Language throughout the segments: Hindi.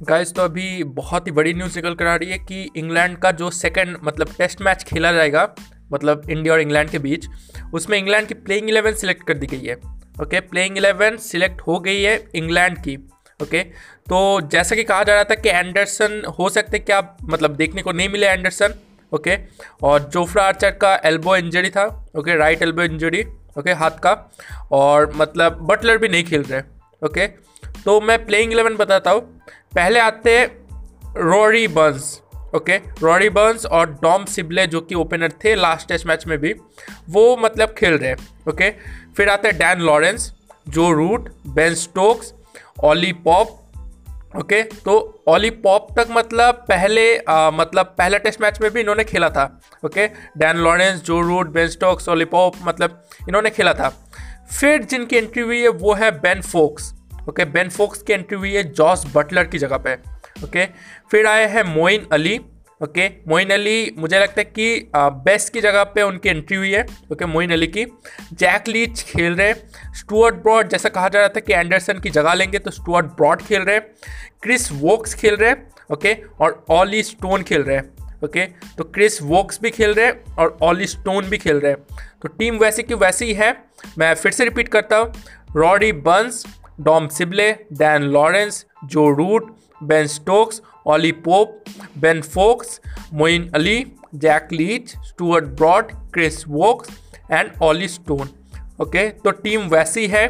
गाइस तो अभी बहुत ही बड़ी न्यूज़ निकल कर आ रही है कि इंग्लैंड का जो सेकंड मतलब टेस्ट मैच खेला जाएगा मतलब इंडिया और इंग्लैंड के बीच, उसमें इंग्लैंड की प्लेइंग इलेवन सिलेक्ट कर दी गई है। ओके प्लेइंग इलेवन सिलेक्ट हो गई है इंग्लैंड की। ओके तो जैसा कि कहा जा रहा था कि एंडरसन हो सकते क्या मतलब देखने को नहीं मिले एंडरसन ओके और जोफ्रा आर्चर का एल्बो इंजरी था। Okay right elbow injury okay हाथ का। और मतलब बटलर भी नहीं खेल रहे। ओके तो मैं प्लेइंग इलेवन बताता हूँ। पहले आते हैं Rory Burns okay? Rory Burns और डॉम सिबले जो कि ओपनर थे लास्ट टेस्ट मैच में भी वो मतलब खेल रहे हैं ओके? फिर आते हैं Dan Lawrence Joe Root Ben Stokes Ollie Pope okay? तो ऑली पॉप तक मतलब पहले आ, मतलब पहले टेस्ट मैच में भी इन्होंने खेला था okay? Dan Lawrence Joe Root Ben Stokes Ollie Pope मतलब इन्होंने खेला था। फिर जिनकी एंट्री हुई है वो है Ben Foakes okay Ben Foakes की एंट्री हुई है जॉस बटलर की जगह पे, ओके। फिर आए हैं Moeen Ali okay. Moeen Ali मुझे लगता है कि बेस्ट की जगह पे उनकी एंट्री हुई है, ओके मोइन अली की। जैक लीच खेल रहे स्टुअर्ट ब्रॉड जैसा कहा जा रहा था कि एंडरसन की जगह लेंगे तो स्टुअर्ट ब्रॉड खेल रहे क्रिस वोक्स खेल रहे ओके, और ऑली स्टोन खेल रहे ओके। तो क्रिस वोक्स भी खेल रहे हैं और ऑली स्टोन भी खेल रहे तो टीम वैसे की वैसी ही है। मैं फिर से रिपीट करता हूँ। Rory Burns Dom Sibley, Dan Lawrence, Joe Root, Ben Stokes Ollie Pope, Ben Foakes, Moeen Ali, Jack Leach, Stuart Broad, Chris Woakes, and Ollie Stone. Okay तो टीम वैसी है।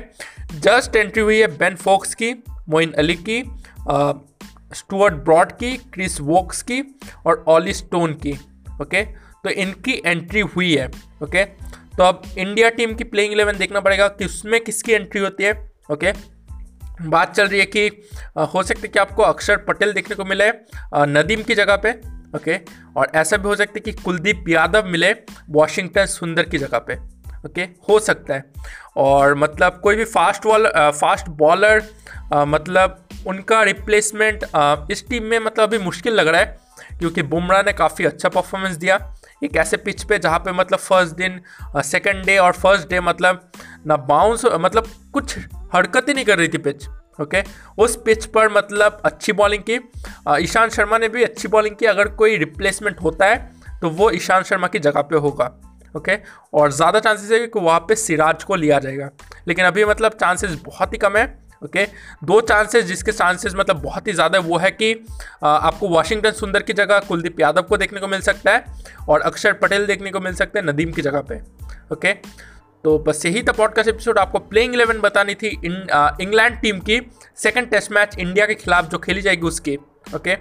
जस्ट एंट्री हुई है बेन फोक्स की, मोइन अली की स्टूअर्ट ब्रॉड की, क्रिस वोक्स की, और ऑली स्टोन की। ओके तो इनकी एंट्री हुई है। ओके तो अब इंडिया टीम की प्लेइंग इलेवन देखना पड़ेगा कि उसमें किसकी एंट्री होती है। ओके बात चल रही है कि हो सकता है कि आपको अक्षर पटेल देखने को मिले नदीम की जगह पे, ओके? और ऐसा भी हो सकता है कि कुलदीप यादव मिले वॉशिंगटन सुंदर की जगह पे, ओके? हो सकता है। और मतलब कोई भी फास्ट बॉल फास्ट बॉलर मतलब उनका रिप्लेसमेंट इस टीम में मतलब अभी मुश्किल लग रहा है, क्योंकि बुमराह ने काफ़ी अच्छा परफॉर्मेंस दिया। एक ऐसे पिच पे जहाँ पे मतलब फ़र्स्ट दिन सेकंड डे और फ़र्स्ट डे मतलब ना बाउंस मतलब कुछ हरकत ही नहीं कर रही थी पिच ओके उस पिच पर मतलब अच्छी बॉलिंग की ईशांत शर्मा ने भी अच्छी बॉलिंग की। अगर कोई रिप्लेसमेंट होता है तो वो ईशांत शर्मा की जगह पे होगा ओके और ज़्यादा चांसेस है कि वहाँ पे सिराज को लिया जाएगा। लेकिन अभी मतलब चांसेस बहुत ही कम है ओके दो चांसेस जिसके चांसेस मतलब बहुत ही ज़्यादा वो है कि आपको वाशिंगटन सुंदर की जगह कुलदीप यादव को देखने को मिल सकता है और अक्षर पटेल देखने को मिल सकता है नदीम की जगह पे ओके तो बस यही था पॉडकास्ट एपिसोड आपको प्लेइंग इलेवन बतानी थी इंग्लैंड टीम की सेकंड टेस्ट मैच इंडिया के खिलाफ जो खेली जाएगी उसकी ओके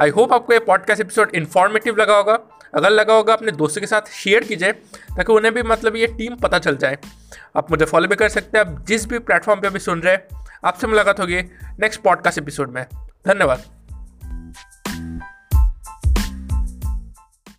आई होप आपको ये पॉडकास्ट एपिसोड इन्फॉर्मेटिव लगा होगा। अगर लगा होगा, अपने दोस्तों के साथ शेयर कीजिए, ताकि उन्हें भी मतलब ये टीम पता चल जाए। आप मुझे फॉलो भी कर सकते हैं। आप जिस भी प्लेटफॉर्म पे अभी सुन रहे हैं, आपसे मुलाकात होगी नेक्स्ट पॉडकास्ट एपिसोड में। धन्यवाद।